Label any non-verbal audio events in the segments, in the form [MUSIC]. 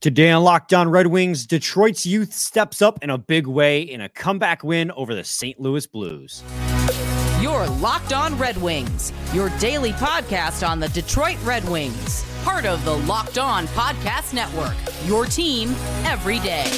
Today on Locked On Red Wings, Detroit's youth steps up in a big way in a comeback win over the St. Louis Blues. Your Locked On Red Wings, your daily podcast on the Detroit Red Wings, part of the Locked On Podcast Network. Your team every day.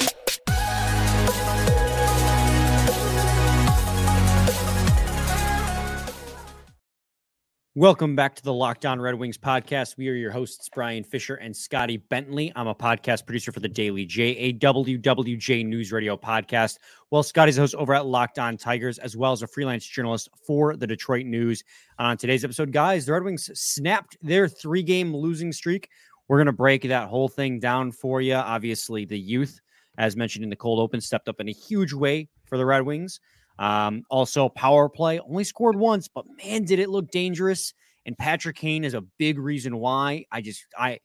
Welcome back to the Locked On Red Wings podcast. We are your hosts, Brian Fisher and Scotty Bentley. I'm a podcast producer for the Daily J, a WWJ News Radio podcast. Well, Scotty's a host over at Locked On Tigers, as well as a freelance journalist for the Detroit News. On today's episode, guys, the Red Wings snapped their three game losing streak. We're going to break that whole thing down for you. Obviously, the youth, as mentioned in the cold open, stepped up in a huge way for the Red Wings. Um, also, power play only scored once, but man, did it look dangerous. And Patrick Kane is a big reason why. I just, I,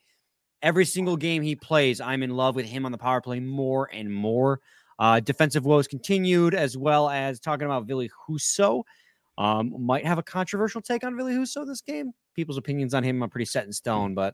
every single game he plays, I'm in love with him on the power play more and more. Uh, defensive woes continued, as well as talking about Ville Husso. Um, might have a controversial take on Ville Husso this game. People's opinions on him are pretty set in stone, but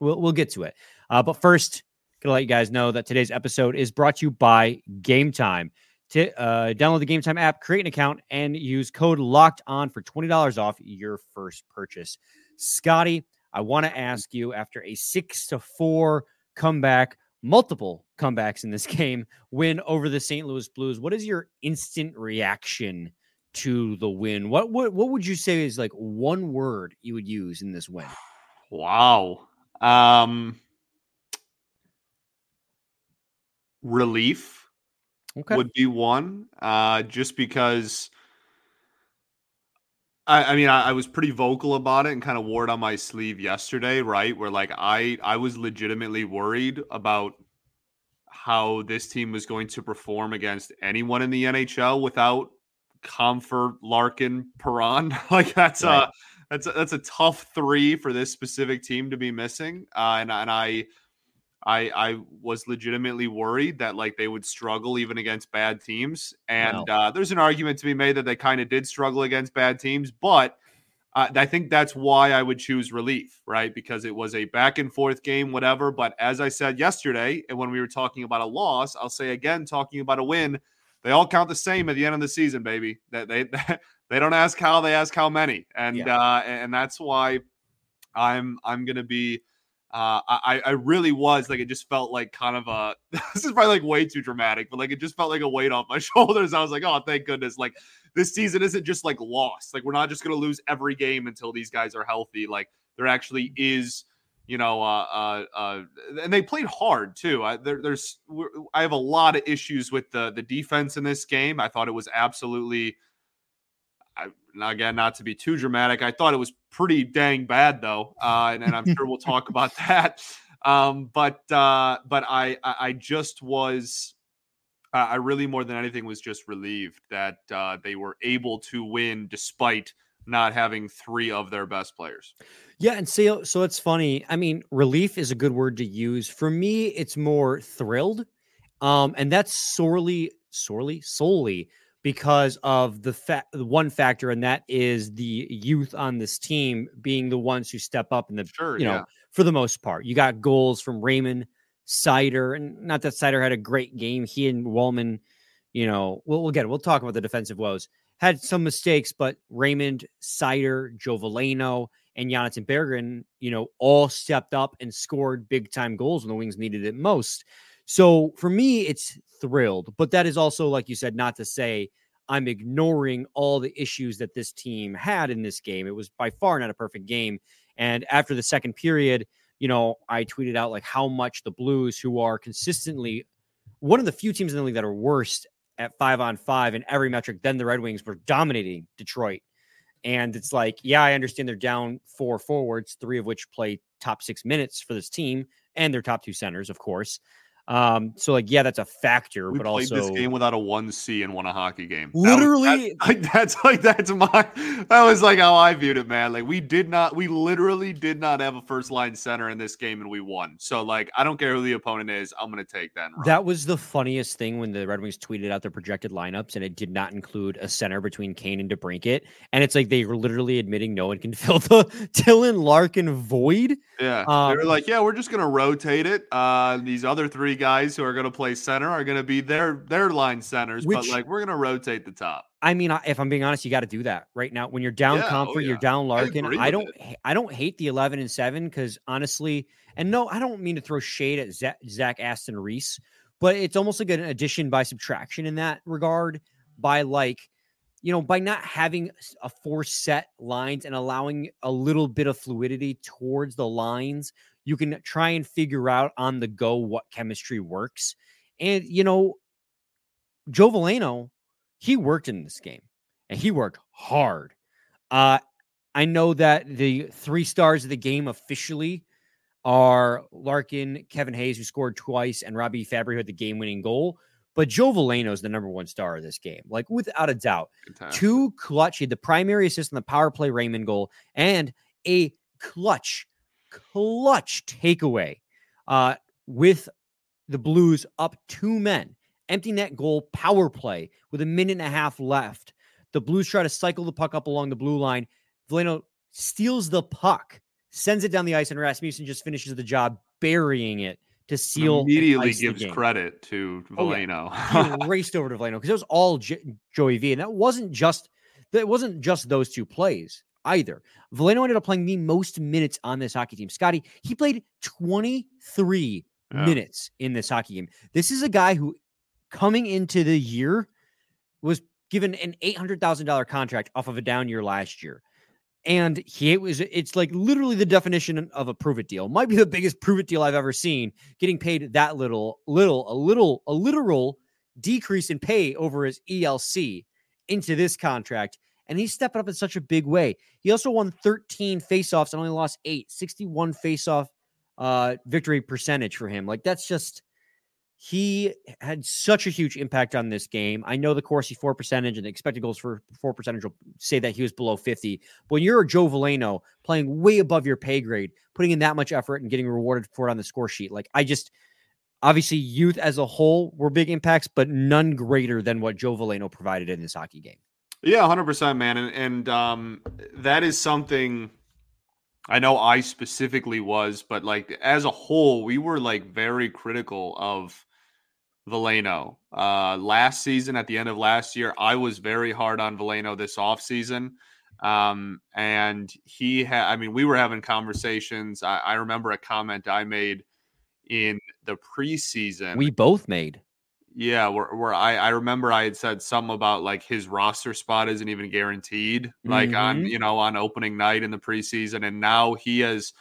we'll we'll get to it. Uh, but first, gonna let you guys know that today's episode is brought to you by Game Time to uh, download the Game Time app, create an account, and use code Locked On for twenty dollars off your first purchase. Scotty, I want to ask you after a six to four comeback, multiple comebacks in this [LAUGHS] game, win over the St. Louis Blues. What is your instant reaction to the win? What what what would you say is like one word you would use in this win? Wow. Um relief okay. would be one. Uh, just because I, I mean, I, I, was pretty vocal about it and kind of wore it on my sleeve yesterday, right? Where like I I was legitimately worried about how this team was going to perform against anyone in the NHL without Compher, Larkin, Perron. [LAUGHS] like that's right. a that's a, that's a tough three for this specific team to be missing. Uh, and and I I I was legitimately worried that like they would struggle even against bad teams. And uh, there's an argument to be made that they kind of did struggle against bad teams, but uh, I think that's why I would choose relief, right? Because it was a back and forth game, whatever. But as I said yesterday, and when we were talking about a loss, I'll say again, talking about a win, they all count the same at the end of the season, baby. That they, they [LAUGHS] they don't ask how, they ask how many, and yeah. uh, and that's why I'm I'm gonna be uh, I, I really was like, it just felt like kind of a, [LAUGHS] this is probably like way too dramatic, but like it just felt like a weight off my [LAUGHS] shoulders. I was like, oh, thank goodness. Like this season isn't just like lost. Like we're not just going to lose every game until these guys are healthy. Like there actually is, you know, uh, uh, uh and they played hard too. I, there, there's, I have a lot of issues with the the defense in this game. I thought it was absolutely I, again, not to be too dramatic, I thought it was pretty dang bad though, uh, and, and, I'm sure we'll talk about [LAUGHS] that. Um, but uh, but I I just was I really more than anything was just relieved that uh, they were able to win despite not having three of their best players. Yeah, and so so it's funny. I mean, relief is a good word to use. For me, it's more thrilled, um, and that's sorely, sorely, solely because of the fa- one factor, and that is the youth on this team being the ones who step up in the sure, you know yeah. for the most part. You got goals from Raymond Seider, and not that Seider had a great game. He and Walman, you know, we'll, we'll get it. We'll talk about the defensive woes. Had some mistakes, but Raymond Seider, Joe Veleno, and Jonatan Berggren, you know, all stepped up and scored big time goals when the Wings needed it most. So for me, it's thrilled, but that is also, like you said, not to say I'm ignoring all the issues that this team had in this game. It was by far not a perfect game. And after the second period, you know, I tweeted out like how much the Blues, who are consistently one of the few teams in the league that are worst at five on five in every metric than the Red Wings, were dominating Detroit. And it's like, yeah, I understand they're down four forwards, three of which play top six minutes for this team, and their top two centers, of course. Um, so like, yeah, that's a factor, we but played also this game without a one C and won a hockey game. That was- literally that- [LAUGHS] like that's like that's my that was like how I viewed it, man. Like we did not, we literally did not have a first line center in this game, and we won. So like, I don't care who the opponent is, I'm gonna take that. That was the funniest thing when the Red Wings tweeted out their projected lineups and it did not include a center between Kane and DeBrincat. And it's like they were literally admitting no one can [LAUGHS] fill the Dylan Larkin void. yeah, they um, were like, yeah, we're just gonna rotate it. Uh, these other three guys who are gonna play center are gonna be their their line centers, but like we're gonna rotate the top. I mean, if I'm being honest, you got to do that right now. When you're down Yeah, oh Compher, you're down Larkin. agree I, don't, ha- I don't hate the 11 and seven because honestly, and no, I don't mean to throw shade at Zach, Zach Aston Reese, but it's almost like an addition by subtraction in that regard. By like, you know, by not having a four set lines and allowing a little bit of fluidity towards the lines, you can try and figure out on the go what chemistry works. And you know, Joe Veleno, he worked in this game and he worked hard. Uh, I know that the three stars of the game officially are Larkin, Kevin Hayes, who scored twice, and Robby Fabbri who had the game winning goal. But Joe Veleno is the number one star of this game, like without a doubt. Two clutch, he had the primary assist on the power play Raymond goal and a clutch, clutch takeaway uh, with the Blues up two men, empty net goal power play with a minute and a half left. The Blues try to cycle the puck up along the blue line. Veleno steals the puck, sends it down the ice, and Rasmussen just finishes the job burying it to seal. immediately gives credit to Oh, yeah. Veleno. he [LAUGHS] raced over to Veleno because it was all J- Joey V, and that wasn't just that wasn't just those two plays either. Veleno ended up playing the most minutes on this hockey team. Scotty, he played 23 Yeah. minutes in this hockey game. This is a guy who, coming into the year, was given an $800,000 contract off of a down year last year. And he was it's like literally the definition of a prove it deal. Might be the biggest prove it deal I've ever seen. Getting paid that little, little, a little, a literal decrease in pay over his ELC into this contract. And he's stepping up in such a big way. He also won 13 faceoffs and only lost eight, 61 faceoff uh victory percentage for him. Like that's just he had such a huge impact on this game. I know the Corsi for percentage and the expected goals for four percentage will say that he was below 50. But when you're a Joe Veleno playing way above your pay grade, putting in that much effort and getting rewarded for it on the score sheet, like I just obviously youth as a whole were big impacts, but none greater than what Joe Veleno provided in this hockey game. Yeah, hundred percent, man, and and um, that is something I know I specifically was, but like as a whole, we were like very critical of Veleno. Uh, last season, at the end of last year, I was very hard on Veleno this offseason. Um, and he had, I mean, we were having conversations. I, I remember a comment I made in the preseason. We both made. Yeah, where, where I, I remember I had said something about like his roster spot isn't even guaranteed, like on Mhm. you know on opening night in the preseason, and now he has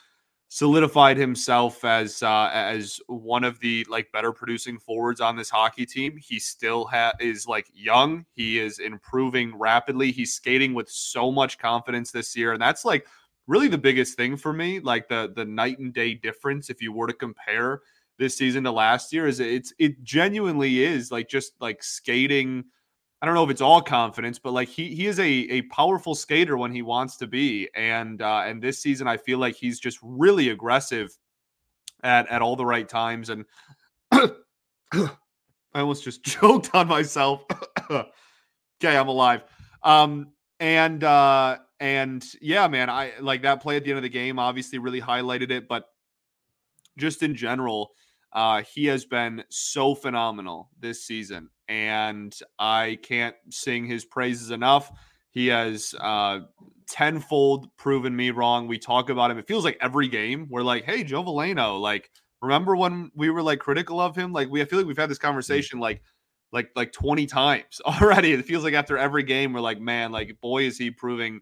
solidified himself as uh, as one of the like better producing forwards on this hockey team. He still ha- is like young. He is improving rapidly. He's skating with so much confidence this year, and that's like really the biggest thing for me. Like the the night and day difference if you were to compare this season to last year is it's it genuinely is like just like skating I don't know if it's all confidence, but like he he is a a powerful skater when he wants to be, and uh, and this season I feel like he's just really aggressive at at all the right times, and [COUGHS] I almost just [LAUGHS] choked on myself. [COUGHS] okay, I'm alive. Um, and uh, and yeah, man, I like that play at the end of the game. Obviously, really highlighted it, but just in general, uh, he has been so phenomenal this season, and I can't sing his praises enough. He has uh, tenfold proven me wrong. We talk about him. It feels like every game we're like, "Hey, Joe Veleno, like, remember when we were like critical of him? Like, we I feel like we've had this conversation like, like, like twenty times [LAUGHS] already. It feels like after every game we're like, man, like, boy, is he proving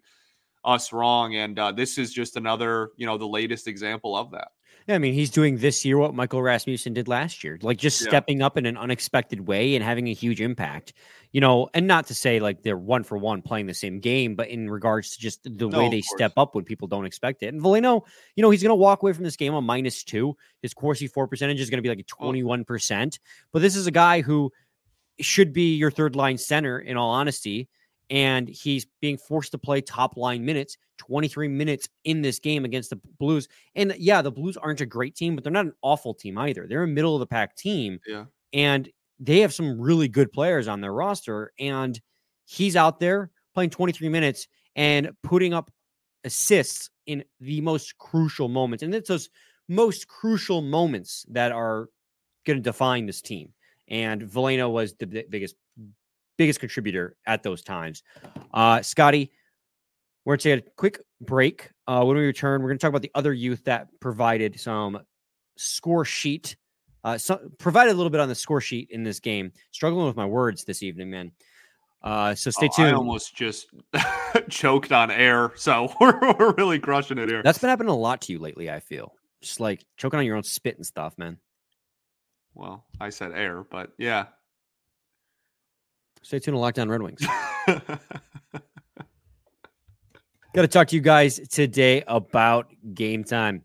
us wrong. And uh, this is just another, you know, the latest example of that. I mean, he's doing this year what Michael Rasmussen did last year, like just Yeah. stepping up in an unexpected way and having a huge impact. You know, and not to say like they're one for one playing the same game, but in regards to just the No, way they course. step up when people don't expect it. And Veleno, you know, he's going to walk away from this game on minus two. His Corsi for percentage is going to be like a Oh. 21%. But this is a guy who should be your third line center, in all honesty. And he's being forced to play top line minutes, 23 minutes in this game against the Blues. And yeah, the Blues aren't a great team, but they're not an awful team either. They're a middle of the pack team. Yeah. And they have some really good players on their roster. And he's out there playing 23 minutes and putting up assists in the most crucial moments. And it's those most crucial moments that are going to define this team. And Veleno was the biggest biggest contributor at those times. Uh, Scotty, we're going to take a quick break. Uh, when we return, we're going to talk about the other youth that provided some score sheet, uh, so, provided a little bit on the score sheet in this game. Struggling with my words this evening, man. Uh, so stay Oh, I tuned. almost just [LAUGHS] choked on air, so [LAUGHS] we're, we're really crushing it here. That's been happening a lot to you lately. I feel just like choking on your own spit and stuff, man. well, I said air, but yeah. Stay tuned to Locked On Red Wings. [LAUGHS] Got to talk to you guys today about game time.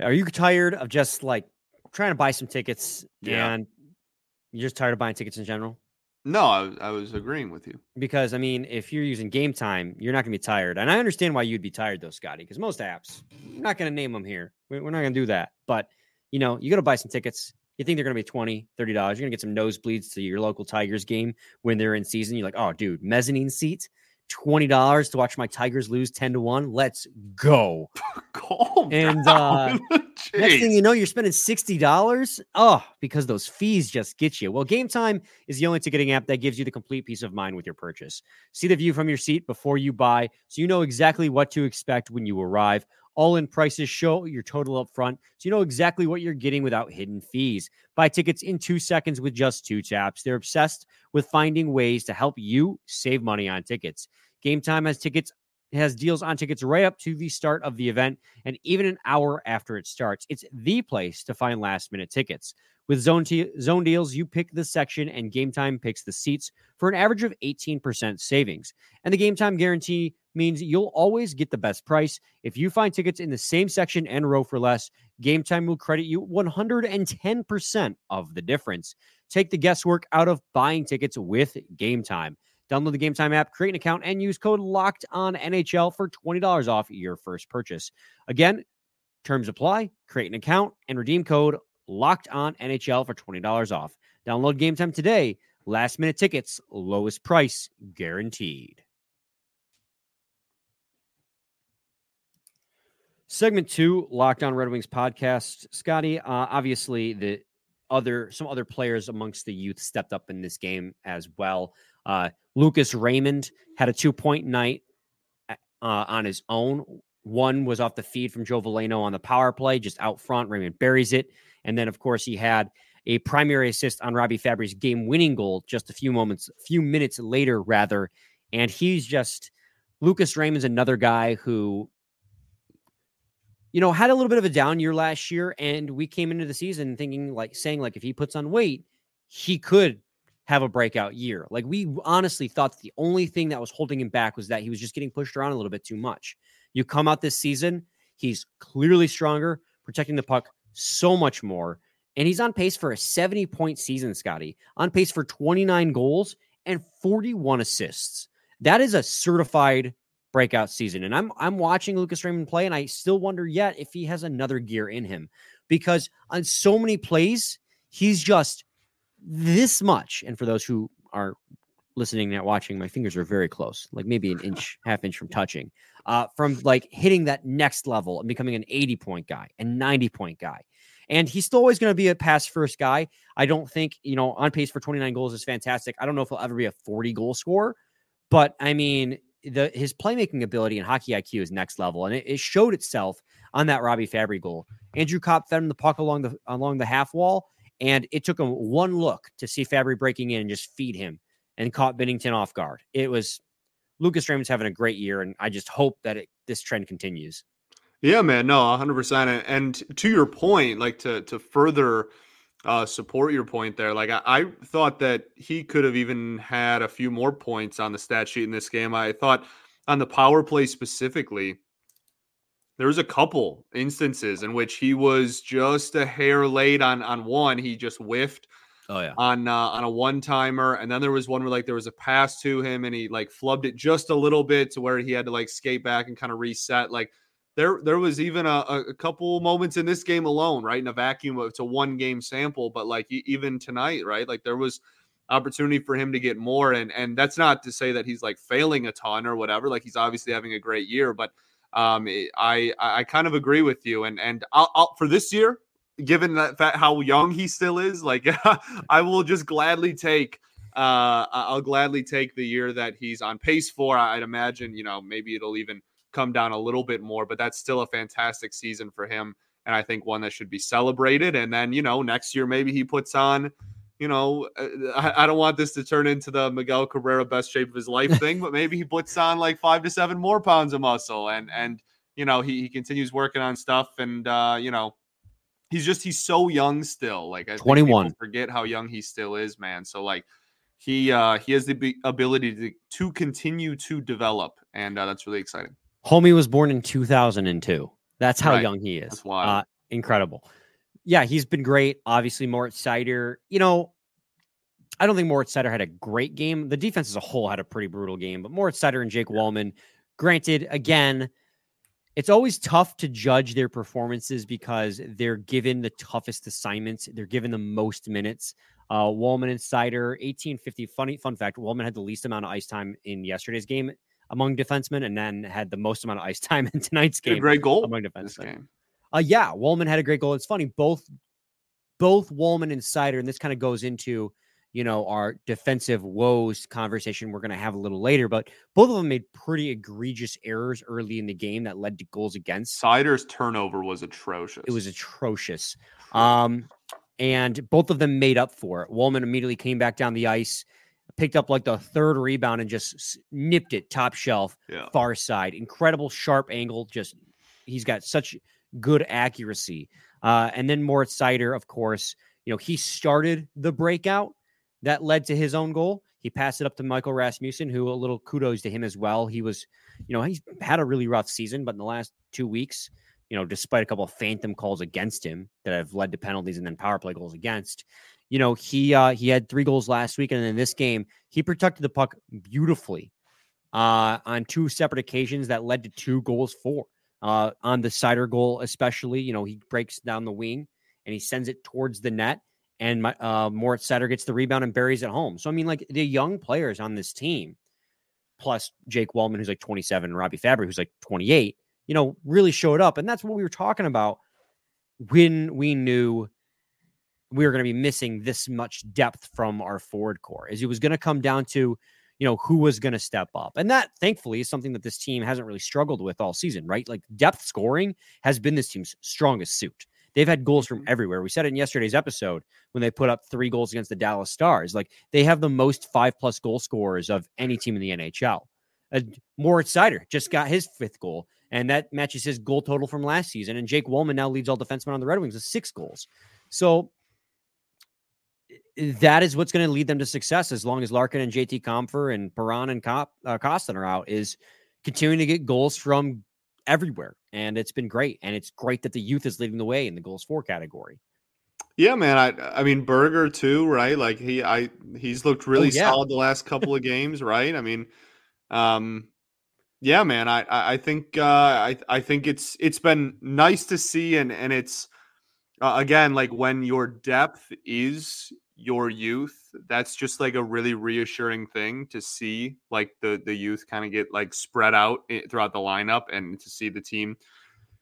Are you tired of just like trying to buy some tickets Yeah. and you're just tired of buying tickets in general? no, I, was- I was agreeing with you. Because I mean, if you're using game time, you're not going to be tired. And I understand why you'd be tired though, Scotty, because most apps, I'm not going to name them here. We- We're not going to do that. But you know, you got to buy some tickets. You think they're going to be 20 $30. You're going to get some nosebleeds to your local Tigers game when they're in season. You're like, oh, dude, mezzanine seat, $20 to watch my Tigers lose 10 to 1. Let's go. [LAUGHS] Calm And, down. Uh, [LAUGHS] next thing you know, you're spending $60. Oh, because those fees just get you. Well, Game Time is the only ticketing app that gives you the complete peace of mind with your purchase. See the view from your seat before you buy, so you know exactly what to expect when you arrive. All in prices show your total up front, so you know exactly what you're getting without hidden fees. Buy tickets in two seconds with just two taps. They're obsessed with finding ways to help you save money on tickets. Game Time has tickets has deals on tickets right up to the start of the event and even an hour after it starts. It's the place to find last minute tickets. With zone, t- zone deals, you pick the section and Game Time picks the seats for an average of 18% savings. And the Game Time guarantee means you'll always get the best price. If you find tickets in the same section and row for less, Game Time will credit you 110% of the difference. Take the guesswork out of buying tickets with Game Time. Download the Game Time app, create an account, and use code Locked On NHL for twenty dollars off your first purchase. Again, terms apply. Create an account and redeem code Locked On NHL for twenty dollars off. Download Game Time today. Last minute tickets, lowest price guaranteed. Segment two, Locked On Red Wings podcast. Scotty, uh, obviously the other some other players amongst the youth stepped up in this game as well. Uh, Lucas Raymond had a two point night uh, on his own. One was off the feed from Joe Veleno on the power play, just out front. Raymond buries it. And then, of course, he had a primary assist on Robby Fabbri's game winning goal just a few moments, a few minutes later, rather. And he's just Lucas Raymond's another guy who, you know, had a little bit of a down year last year. And we came into the season thinking, like, saying, like, if he puts on weight, he could have a breakout year. Like we honestly thought the only thing that was holding him back was that he was just getting pushed around a little bit too much. You come out this season, he's clearly stronger, protecting the puck so much more. And he's on pace for a 70 point season, Scotty, on pace for 29 goals and 41 assists. That is a certified breakout season. And I'm I'm watching Lucas Raymond play, and I still wonder yet if he has another gear in him. Because on so many plays, he's just this much. And for those who are listening and watching, my fingers are very close, like maybe an inch, [LAUGHS] half inch from touching, uh, from like hitting that next level and becoming an 80 point guy and 90 point guy. And he's still always going to be a pass first guy. I don't think, you know, on pace for 29 goals is fantastic. I don't know if he'll ever be a 40 goal scorer, but I mean, the his playmaking ability and hockey IQ is next level, and it, it showed itself on that Robby Fabbri goal. Andrew Copp fed him the puck along the along the half wall, and it took him one look to see Fabbri breaking in and just feed him and caught Binnington off guard. It was Lucas Raymond's having a great year, and I just hope that it, this trend continues. Yeah, man. No, 100%. And to your point, like to to further uh, support your point there, like I, I thought that he could have even had a few more points on the stat sheet in this game. I thought on the power play specifically, there was a couple instances in which he was just a hair late on on one. He just whiffed Oh yeah. on uh, on a one timer, and then there was one where like there was a pass to him, and he like flubbed it just a little bit to where he had to like skate back and kind of reset. Like there there was even a, a couple moments in this game alone, right, in a vacuum. It's a one game sample, but like even tonight, right, like there was opportunity for him to get more, and and that's not to say that he's like failing a ton or whatever. Like he's obviously having a great year, but um, I I kind of agree with you, and and I'll, I'll for this year, given that fact how young he still is, like [LAUGHS] I will just gladly take. Uh, I'll gladly take the year that he's on pace for. I'd imagine, you know, maybe it'll even come down a little bit more, but that's still a fantastic season for him. And I think one that should be celebrated. And then, you know, next year, maybe he puts on, you know, uh, I, I don't want this to turn into the Miguel Cabrera best shape of his life [LAUGHS] thing, but maybe he puts on like five to seven more pounds of muscle and, and, you know, he, he continues working on stuff and, uh, you know, he's just he's so young still. Like I 21. forget how young he still is, man. So like he uh he has the ability to to continue to develop, and uh, that's really exciting. Homie was born in 2002. That's how Right. young he is. That's wild. Uh, incredible. Yeah, he's been great. Obviously, Moritz Seider. You know, I don't think Moritz Seider had a great game. The defense as a whole had a pretty brutal game, but Moritz Seider and Jake Walman, granted, again, it's always tough to judge their performances because they're given the toughest assignments. They're given the most minutes. Uh, Walman and Seider, 1850. Funny fun fact: Walman had the least amount of ice time in yesterday's game among defensemen, and then had the most amount of ice [LAUGHS] time in tonight's game great goal among defensemen. game. Uh, yeah, Walman had a great goal. It's funny, both both Walman and Seider, and this kind of goes into you know our defensive woes conversation we're going to have a little later, but both of them made pretty egregious errors early in the game that led to goals against. Seider's turnover was atrocious. It was atrocious. Um, and both of them made up for it. Walman immediately came back down the ice, picked up like the third rebound, and just nipped it top shelf, yeah. far side. Incredible sharp angle. Just he's got such good accuracy. Uh, and then Moritz Seider, of course, you know, he started the breakout that led to his own goal. He passed it up to Michael Rasmussen, who a little kudos to him as well. He was, you know, he's had a really rough season, but in the last two weeks, you know, despite a couple of phantom calls against him that have led to penalties and then power play goals against, you know, he uh he had three goals last week, and in this game, he protected the puck beautifully uh on two separate occasions that led to two goals for. Uh on the Seider goal, especially, you know, he breaks down the wing and he sends it towards the net. And my, uh, Moritz Seider gets the rebound and buries it home. So I mean, like the young players on this team, plus Jake Walman, who's like 27, and Robby Fabbri, who's like 28, you know, really showed up. And that's what we were talking about when we knew we were going to be missing this much depth from our forward core. Is it was going to come down to, you know, who was going to step up. And that thankfully is something that this team hasn't really struggled with all season, right? Like depth scoring has been this team's strongest suit. They've had goals from everywhere. We said it in yesterday's episode when they put up three goals against the Dallas Stars. Like they have the most five plus goal scorers of any team in the NHL. Uh, Moritz Seider just got his fifth goal, and that matches his goal total from last season. And Jake Walman now leads all defensemen on the Red Wings with six goals. So that is what's going to lead them to success as long as Larkin and JT Compher and Perron and Cop, uh, Kostin are out is continuing to get goals from everywhere. And it's been great. And it's great that the youth is leading the way in the goals for category. Yeah, man. I I mean Berger too, right? Like he I he's looked really yeah. solid the last couple of games, right? I mean, um yeah, man. I I think uh I I think it's it's been nice to see and and it's uh, again like when your depth is your youth, that's just like a really reassuring thing to see like the the youth kind of get like spread out throughout the lineup and to see the team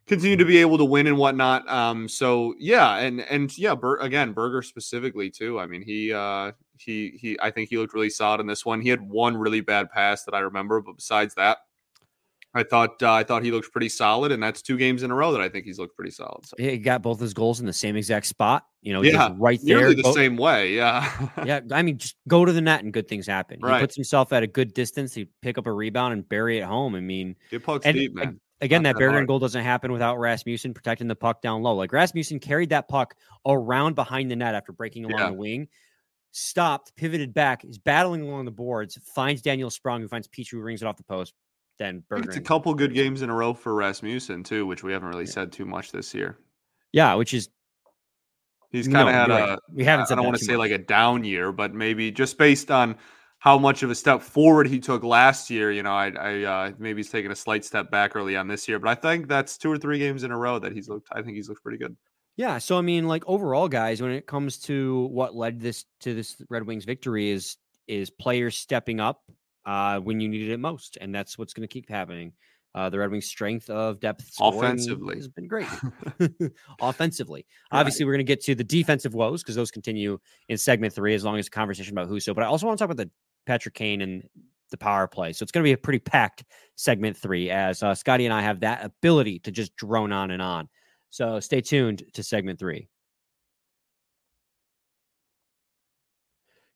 continue to be able to win and whatnot. Um, so yeah, and and yeah, again, Berger specifically too. I mean, he uh, he he. I think he looked really solid in this one. He had one really bad pass that I remember, but besides that, I thought uh, I thought he looked pretty solid, and that's two games in a row that I think he's looked pretty solid. So He got both his goals in the same exact spot. You know, Yeah, right there. the Go- same way. Yeah, [LAUGHS] yeah, I mean, just go to the net and good things happen. He puts himself at a good distance. He pick up a rebound and bury it home. I mean, Get pucks and deep, man. Again, Not that that hard. goal doesn't happen without Rasmussen protecting the puck down low. Like Rasmussen carried that puck around behind the net after breaking along Yeah. the wing, stopped, pivoted back, is battling along the boards, finds Daniel Sprong, who finds Petry, who rings it off the post. Then I It's a couple good games in a row for Rasmussen too, which we haven't really said too much this year. Yeah, which is He's kind of had a right. We haven't I don't want to say much. like a down year, but maybe just based on how much of a step forward he took last year. You know, I, I uh, maybe he's taken a slight step back early on this year, but I think that's two or three games in a row that he's looked. I think he's looked pretty good. Yeah, so I mean, like overall, guys, when it comes to what led this to this Red Wings victory is is players stepping up uh, when you needed it most, and that's what's going to keep happening. Uh, the Red Wings' strength of depth Offensively. has been great. [LAUGHS] [LAUGHS] Offensively, Right. obviously, we're going to get to the defensive woes because those continue in segment three, as long as the conversation about Husso. But I also want to talk about the Patrick Kane and the power play. So it's going to be a pretty packed segment three, as uh, Scotty and I have that ability to just drone on and on. So stay tuned to segment three.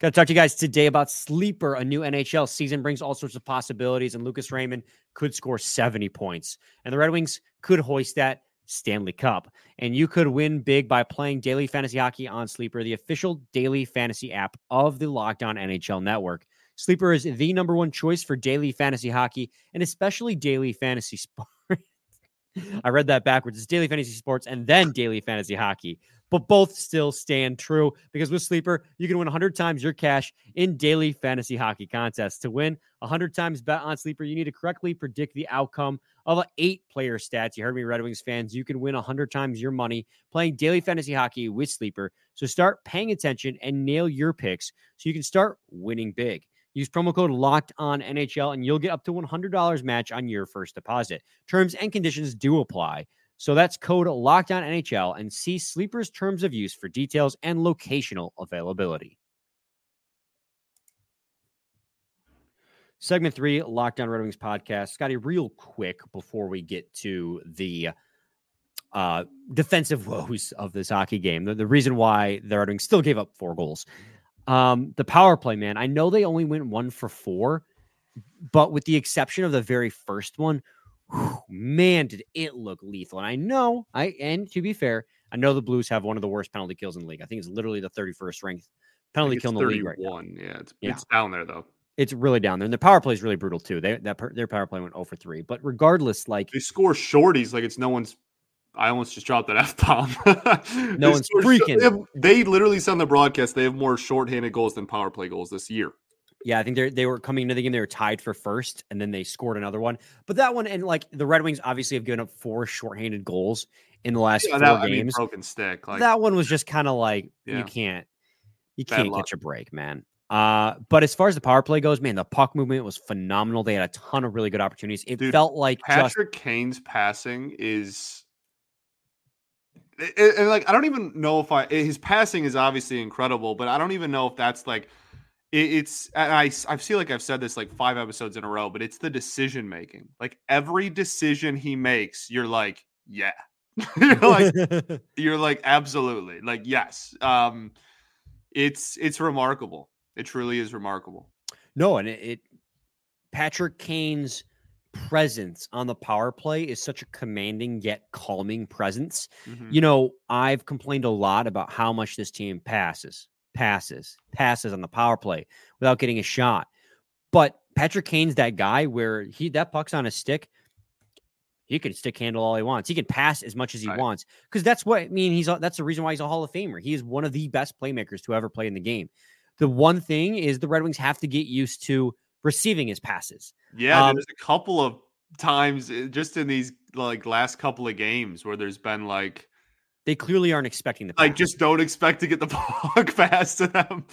Got to talk to you guys today about Sleeper, a new NHL season brings all sorts of possibilities, and Lucas Raymond could score 70 points. And the Red Wings could hoist that Stanley Cup. And you could win big by playing daily fantasy hockey on Sleeper, the official daily fantasy app of the Locked On NHL network. Sleeper is the number one choice for daily fantasy hockey and especially daily fantasy [LAUGHS] sports. I read that backwards. It's daily fantasy sports and then daily fantasy hockey, but both still stand true because with Sleeper, you can win 100 times your cash in daily fantasy hockey contests. To win 100 times bet on Sleeper, you need to correctly predict the outcome of eight player stats. You heard me, Red Wings fans. You can win 100 times your money playing daily fantasy hockey with Sleeper. So start paying attention and nail your picks so you can start winning big. Use promo code locked on NHL and you'll get up to $100 match on your first deposit. Terms and conditions do apply. So that's code Locked On NHL and see Sleeper's terms of use for details and locational availability. Segment three, Locked On Red Wings podcast. Scotty, real quick before we get to the uh, defensive [LAUGHS] woes of this hockey game, the, the reason why the Red Wings still gave up four goals. Um, the power play, man. I know they only went one for four, but with the exception of the very first one, whew, man, did it look lethal. And I know, I and to be fair, I know the Blues have one of the worst penalty kills in the league. I think it's literally the 31st ranked penalty kill in the league right now. 31. Yeah, it's, Yeah. it's down there though. It's really down there. And the power play is really brutal too. They that their power play went 0 for 3. But regardless, like They score shorties like it's no one's. I almost just dropped that [LAUGHS] f bomb. No one's freaking. They, have- they literally said on the broadcast they have more shorthanded goals than power play goals this year. Yeah, I think they they were coming into the game. They were tied for first, and then they scored another one. But that one, and like the Red Wings, obviously have given up four shorthanded goals in the last Yeah, four that, I mean, games. broken stick. Like that one was just kind of like Yeah. you can't, you Bad can't luck. catch a break, man. Uh, but as far as the power play goes, man, the puck movement was phenomenal. They had a ton of really good opportunities. It Dude, felt like just Patrick Kane's passing is. and like I don't even know if I his passing is obviously incredible, but I don't even know if that's like it's and I I feel like I've said this like five episodes in a row, but it's the decision making. Like every decision he makes, you're like, yeah, [LAUGHS] you're like [LAUGHS] you're like absolutely like yes. Um, it's it's remarkable. It truly is remarkable. No, and it, it Patrick Kane's presence on the power play is such a commanding yet calming presence. Mhm. You know, I've complained a lot about how much this team passes, passes, passes on the power play without getting a shot. But Patrick Kane's that guy where he that puck's on a stick. He can stick handle all he wants. He can pass as much as he Right. wants because that's what I mean. He's that's the reason why he's a Hall of Famer. He is one of the best playmakers to ever play in the game. The one thing is the Red Wings have to get used to receiving his passes. Yeah, Um, there's a couple of times uh, just in these like last couple of games where there's been like They clearly aren't expecting the pass. just don't expect to get the [LAUGHS] puck past to them.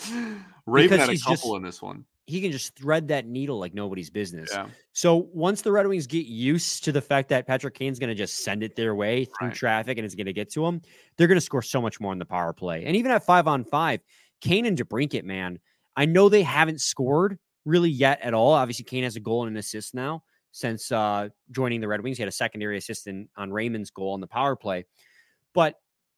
Raven Because had a couple just- in this one. he can just thread that needle like nobody's business. Yeah, So once the Red Wings get used to the fact that Patrick Kane's going to just send it their way through Right. traffic and it's going to get to them, they're going to score so much more in the power play. And even at five on five, Kane and DeBrincat, man, I know they haven't scored really yet at all. Obviously, Kane has a goal and an assist now since uh, joining the Red Wings. He had a secondary assist in, on Raymond's goal on the power play, but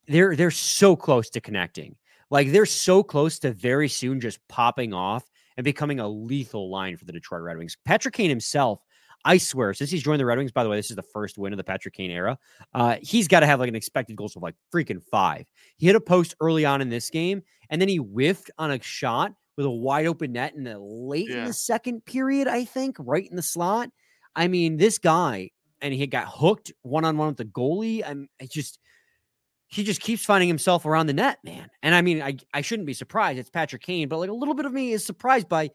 they're they're so close to connecting. Like they're so close to very soon just popping off and becoming a lethal line for the Detroit Red Wings. Patrick Kane himself, I swear, since he's joined the Red Wings, by the way, this is the first win of the Patrick Kane era. Uh, he's got to have like an expected goals of like freaking five. He hit a post early on in this game, and then he whiffed on a shot with a wide open net in the late yeah. in the second period, I think, right in the slot. I mean, this guy, and he got hooked one on one with the goalie. And it just he just keeps finding himself around the net, man. And I mean, I, I shouldn't be surprised. It's Patrick Kane, but like a little bit of me is surprised by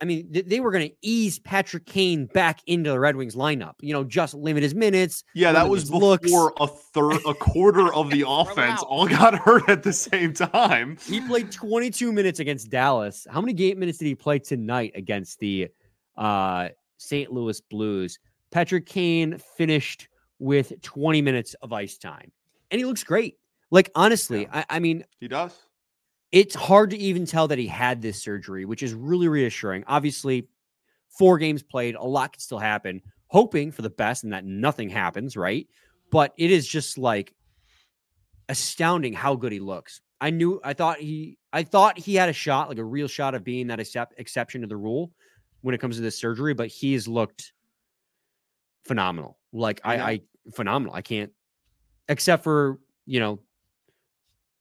I mean, th- they were going to ease Patrick Kane back into the Red Wings lineup. You know, just limit his minutes. Yeah, that was before looks. a third, a quarter of the [LAUGHS] offense all got hurt at the same time. He played 22 minutes against Dallas. How many game minutes did he play tonight against the uh, St. Louis Blues? Patrick Kane finished with 20 minutes of ice time, and he looks great. Like honestly, yeah. I, I mean, he does it's hard to even tell that he had this surgery, which is really reassuring. Obviously, four games played, a lot can still happen. Hoping for the best and that nothing happens, right? But it is just like astounding how good he looks. I knew, I thought he, I thought he had a shot, like a real shot of being that accept, exception to the rule when it comes to this surgery, but he's looked phenomenal. Like yeah. I, I, phenomenal. I can't, except for you know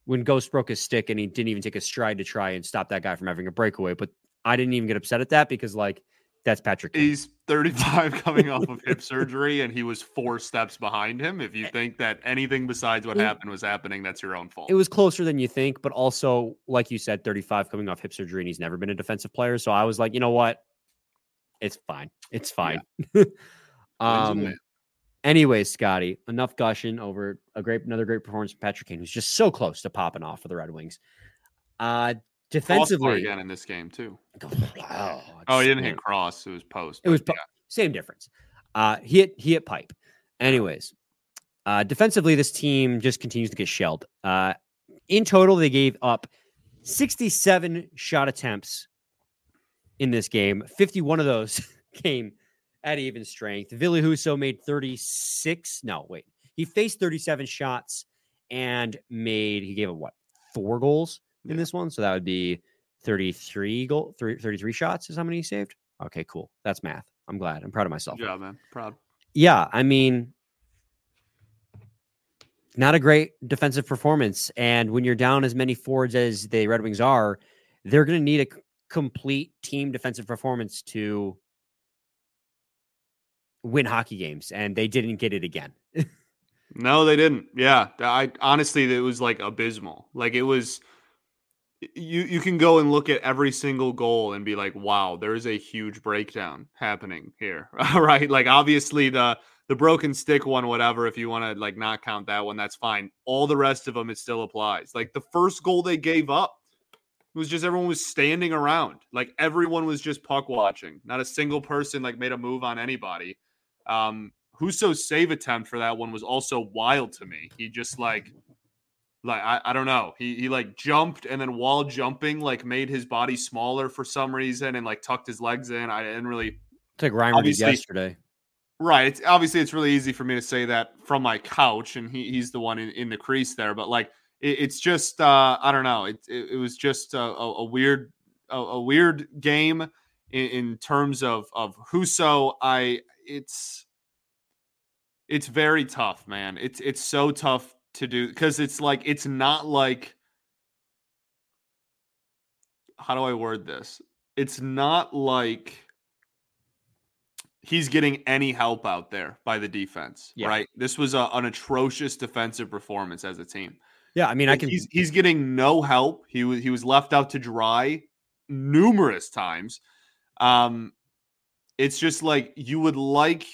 when Ghost broke his stick and he didn't even take a stride to try and stop that guy from having a breakaway. But I didn't even get upset at that because like that's Patrick. Kane. He's 35 [LAUGHS] coming off of hip surgery and he was four steps behind him. If you eh, think that anything besides what happened was happening, that's your own fault. It was closer than you think, but also like you said 35 coming off hip surgery and he's never been a defensive player. So I was like, you know what? It's fine. It's fine. [LAUGHS] Yeah. um Anyways, Scotty, enough gushing over a great another great performance from Patrick Kane, who's just so close to popping off for the Red Wings. Uh defensively again in this game too. Oh, oh he didn't hit cross, it was post. It was po- yeah. same difference. Uh he hit he hit pipe. Anyways, uh defensively, this team just continues to get shelled. Uh in total, they gave up 67 shot attempts in this game. 51 of those [LAUGHS] came at even strength. Ville Husso made 36. No, wait. He faced 37 shots and made, he gave a what, four goals in yeah. this one? So that would be 33 goal, 33 shots is how many he saved? Okay, cool. That's math. I'm glad. I'm proud of myself. Yeah, man. Proud. Yeah. I mean, not a great defensive performance. And when you're down as many forwards as the Red Wings are, they're going to need a complete team defensive performance to win hockey games, and they didn't get it again. [LAUGHS] no, they didn't. Yeah, I honestly, it was like abysmal. Like it was. You you can go and look at every single goal and be like, wow, there is a huge breakdown happening here, [LAUGHS] right? Like obviously the the broken stick one, whatever. If you want to like not count that one, that's fine. All the rest of them, it still applies. Like the first goal they gave up was just everyone was standing around. Like everyone was just puck watching. Not a single person like made a move on anybody. Um, Husso's save attempt for that one was also wild to me. He just like, like I, I don't know. He he like jumped and then while jumping, like made his body smaller for some reason and like tucked his legs in. I didn't really. It's like Reimer did yesterday. Right. It's obviously it's really easy for me to say that from my couch, and he, he's the one in, in the crease there. But like it, it's just uh I don't know. It it, it was just a, a, a weird a, a, weird game in, in terms of of Husso. I it's it's very tough, man. It's it's so tough to do because it's like it's not like how do I word this? It's not like he's getting any help out there by the defense, yeah. right? This was a, an atrocious defensive performance as a team. Yeah, I mean, I can. He's he's getting no help. He was he was left out to dry numerous times. Um, it's just like you would like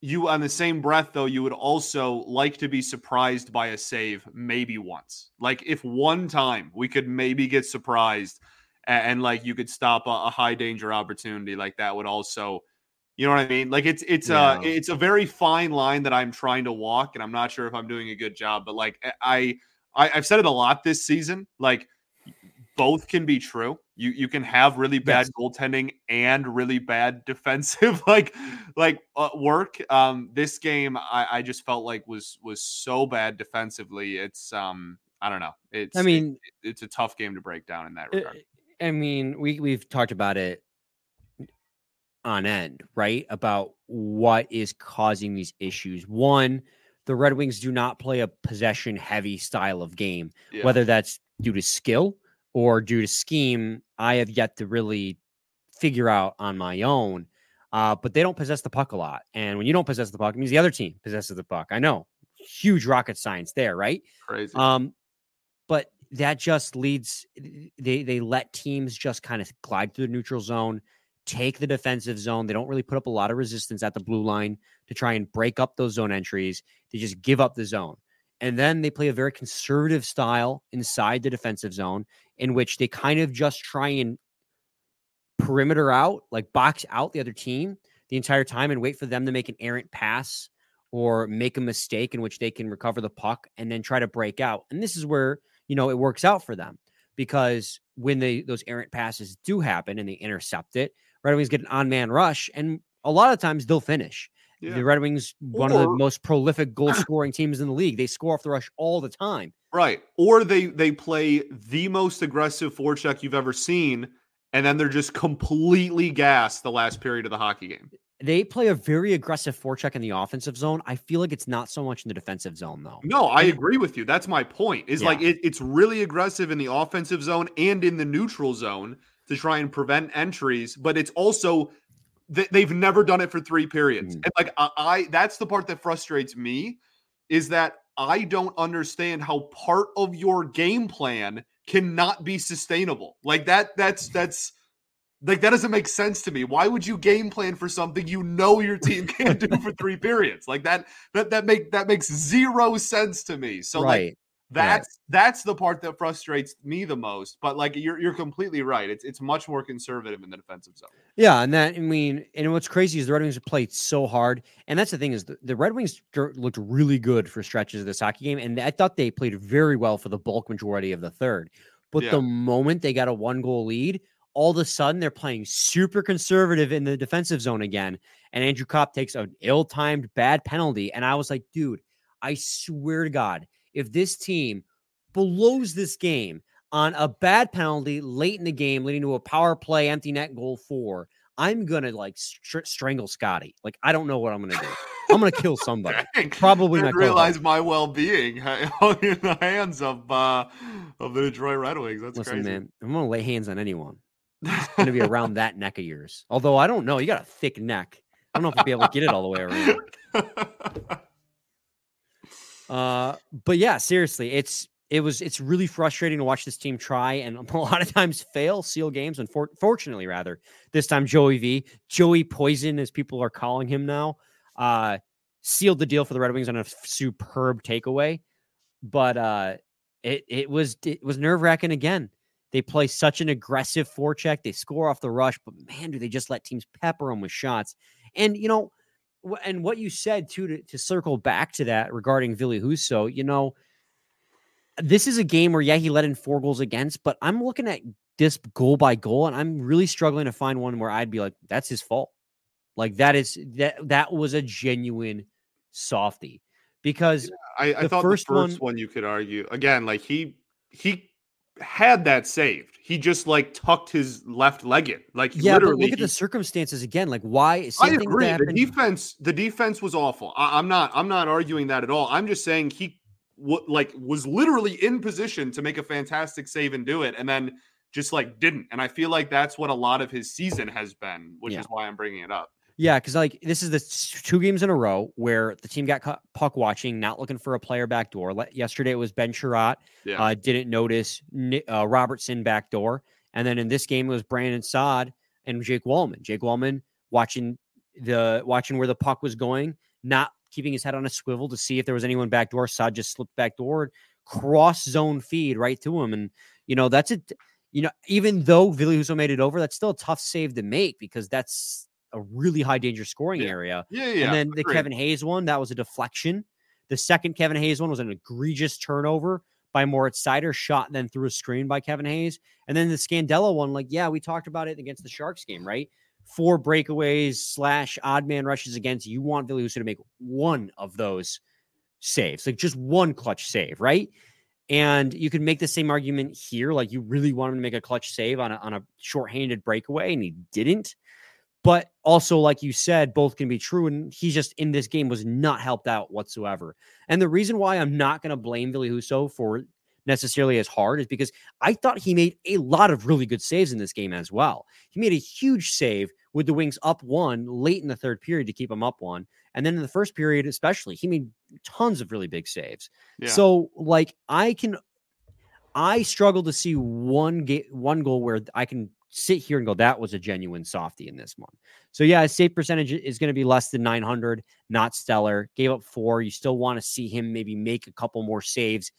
you on the same breath though you would also like to be surprised by a save maybe once like if one time we could maybe get surprised and, and like you could stop a, a, high danger opportunity like that would also you know what i mean like it's it's uh, yeah. a it's a very fine line that i'm trying to walk and i'm not sure if i'm doing a good job but like i, I i've said it a lot this season like both can be true. You you can have really bad yes. goaltending and really bad [LAUGHS] defensive like like uh, work. Um, this game I, I just felt like was was so bad defensively. It's um I don't know. It's I mean it, it's a tough game to break down in that regard. I mean we we've talked about it on end, right? About what is causing these issues. One, the Red Wings do not play a possession heavy style of game, Yeah. whether that's due to skill or due to scheme. I have yet to really figure out on my own. Uh, but they don't possess the puck a lot. And when you don't possess the puck, it means the other team possesses the puck. I know. Huge rocket science there, right? Crazy. Um, but that just leads they they let teams just kind of glide through the neutral zone, take the defensive zone. They don't really put up a lot of resistance at the blue line to try and break up those zone entries. They just give up the zone. And then they play a very conservative style inside the defensive zone in which they kind of just try and perimeter out, like box out the other team the entire time and wait for them to make an errant pass or make a mistake in which they can recover the puck and then try to break out. And this is where, you know, it works out for them because when they those errant passes do happen and they intercept it, Red Wings get an on-man rush and a lot of times they'll finish. Yeah. The Red Wings, one of the most prolific goal [CLEARS THROAT] scoring teams in the league, they score off the rush all the time. Right. Or they they play the most aggressive forecheck you've ever seen, and then they're just completely gassed the last period of the hockey game. They play a very aggressive forecheck in the offensive zone. I feel like it's not so much in the defensive zone though. No, I agree with you. That's my point. Is like it, it's really aggressive in the offensive zone and in the neutral zone to try and prevent entries, but it's also they've never done it for three periods. Mhm. And like I, I that's the part that frustrates me is that I don't understand how part of your game plan cannot be sustainable. Like that that's that's like that doesn't make sense to me. Why would you game plan for something you know your team can't do for three periods? Like that that that make that makes zero sense to me. So like that's that's the part that frustrates me the most. But like you're you're completely right. It's it's much more conservative in the defensive zone. Yeah, and that I mean, and what's crazy is the Red Wings have played so hard, and that's the thing is the, the Red Wings looked really good for stretches of this hockey game, and I thought they played very well for the bulk majority of the third. But Yeah. the moment they got a one goal lead, all of a sudden they're playing super conservative in the defensive zone again, and Andrew Copp takes an ill timed bad penalty, and I was like, dude, I swear to God, if this team blows this game on a bad penalty late in the game, leading to a power play empty net goal four, I'm gonna like str- strangle Scotty. Like I don't know what I'm gonna do. I'm gonna kill [LAUGHS] somebody. Probably didn't realize my well being [LAUGHS] in the hands of uh of the Detroit Red Wings. That's Listen, crazy. man, I'm gonna lay hands on anyone. It's [LAUGHS] gonna be around that neck of yours. Although I don't know, you got a thick neck. I don't know if you'll be able to get it all the way around. Uh, but yeah, seriously, it's it was it's really frustrating to watch this team try and [LAUGHS] a lot of times fail seal games. And for, fortunately, rather this time Joey V, Joey Poison, as people are calling him now, uh, sealed the deal for the Red Wings on a superb takeaway. But uh, it it was it was nerve wracking again. They play such an aggressive forecheck. They score off the rush, but man, do they just let teams pepper them with shots? And you know, and what you said too to, to circle back to that regarding Billy Husso, you know, this is a game where yeah, he let in four goals against, but I'm looking at this goal by goal, and I'm really struggling to find one where I'd be like, that's his fault. Like that is that that was a genuine softie because I, I The thought first the first one- one you could argue again, like he he had that saved. He just like tucked his left leg in. Like yeah, but literally look at he- the circumstances again. Like why? I agree. The defense, the defense was awful. I, I'm not, I'm not arguing that at all. I'm just saying he, w- like, was literally in position to make a fantastic save and do it, and then just like didn't. And I feel like that's what a lot of his season has been, which Yeah. is why I'm bringing it up. Yeah, because like this is the two games in a row where the team got cu- puck watching, not looking for a player back door. Le- Yesterday it was Ben Chiarot, Yeah, uh, didn't notice Ni- uh, Robertson back door, and then in this game it was Brandon Saad and Jake Walman. Jake Walman watching the watching where the puck was going, not keeping his head on a swivel to see if there was anyone back door. Saad just slipped back door, cross zone feed right to him, and you know that's it. You know, even though Husso made it over, that's still a tough save to make because that's a really high danger scoring Yeah. area. yeah, yeah. and then the. Kevin Hayes one, that was a deflection. The second Kevin Hayes one was an egregious turnover by Moritz Seider, shot then through a screen by Kevin Hayes. And then the Scandella one, like, yeah, we talked about it against the Sharks game, right? Four breakaways slash odd man rushes against. You want Billy Husso to make one of those saves, like just one clutch save, right? And you could make the same argument here. Like you really want him to make a clutch save on a, on a shorthanded breakaway, and he didn't. But also, like you said, both can be true. And he just in this game was not helped out whatsoever. And the reason why I'm not going to blame Ville Husso for necessarily as hard is because I thought he made a lot of really good saves in this game as well. He made a huge save with the Wings up one late in the third period to keep them up one. And then in the first period, especially, he made tons of really big saves. Yeah. So, like, I can, I struggle to see one ga- one goal where I can sit here and go, that was a genuine softie in this one. So yeah, his save percentage is going to be less than 900, not stellar. Gave up four. You still want to see him maybe make a couple more saves,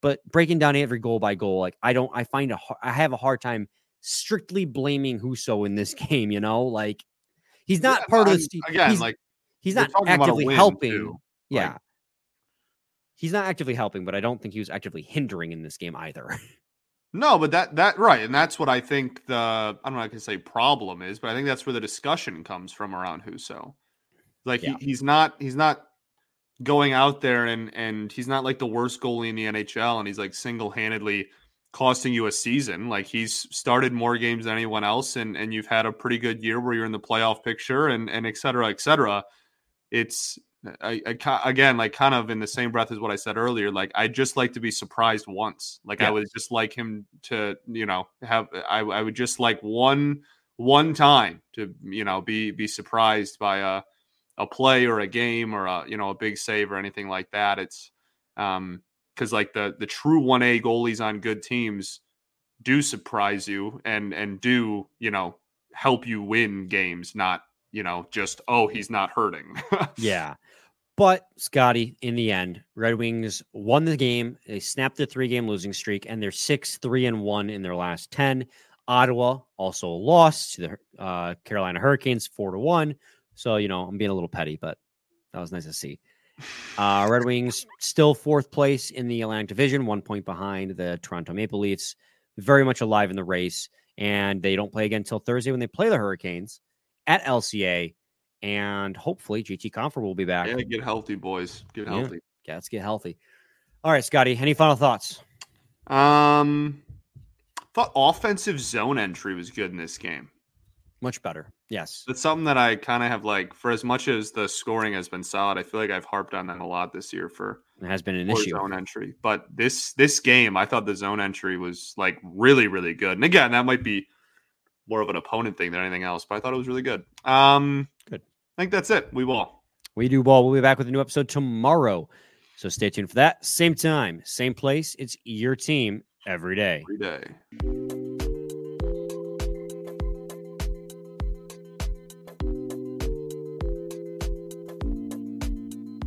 but breaking down every goal by goal, like I don't, I find a, I have a hard time strictly blaming Husso in this [LAUGHS] game. You know, like he's not yeah, part I'm, of this. Again, he's, like he's not actively helping. Too. Yeah. Like, he's not actively helping, but I don't think he was actively hindering in this game either. [LAUGHS] No, but that that right, and that's what I think the I don't know I can say problem is, but I think that's where the discussion comes from around Husso. Like yeah. he, he's not he's not going out there and and he's not like the worst goalie in the NHL, and he's like single handedly costing you a season. Like he's started more games than anyone else, and and you've had a pretty good year where you're in the playoff picture, and and et cetera, et cetera. It's I, I, again like kind of in the same breath as what I said earlier. Like I just like to be surprised once. Like yeah. I would just like him to you know have I, I would just like one one time to you know be be surprised by a a play or a game or a you know a big save or anything like that. It's um because like the the true one A goalies on good teams do surprise you and and do you know help you win games, not you know, just oh, he's not hurting. [LAUGHS] yeah. But Scotty, in the end, Red Wings won the game. They snapped the three game losing streak, and they're six, three, and one in their last 10. Ottawa also lost to the uh, Carolina Hurricanes four to one. So, you know, I'm being a little petty, but that was nice to see. [SIGHS] Uh, Red Wings still fourth place in the Atlantic Division, one point behind the Toronto Maple Leafs. Very much alive in the race, and they don't play again until Thursday when they play the Hurricanes at LCA and hopefully JT Compher will be back. Yeah, get healthy, boys. Get healthy. Yeah, let's get healthy. All right, Scotty. Any final thoughts? Um, thought offensive zone entry was good in this game. Much better. Yes, it's something that I kind of have like. For as much as the scoring has been solid, I feel like I've harped on that a lot this year. For it has been an issue zone entry, but this this game, I thought the zone entry was like really really good. And again, that might be more of an opponent thing than anything else, but I thought it was really good. Um, good. I think that's it. We ball. We do ball. We'll be back with a new episode tomorrow. So stay tuned for that. Same time, same place. It's your team every day. Every day.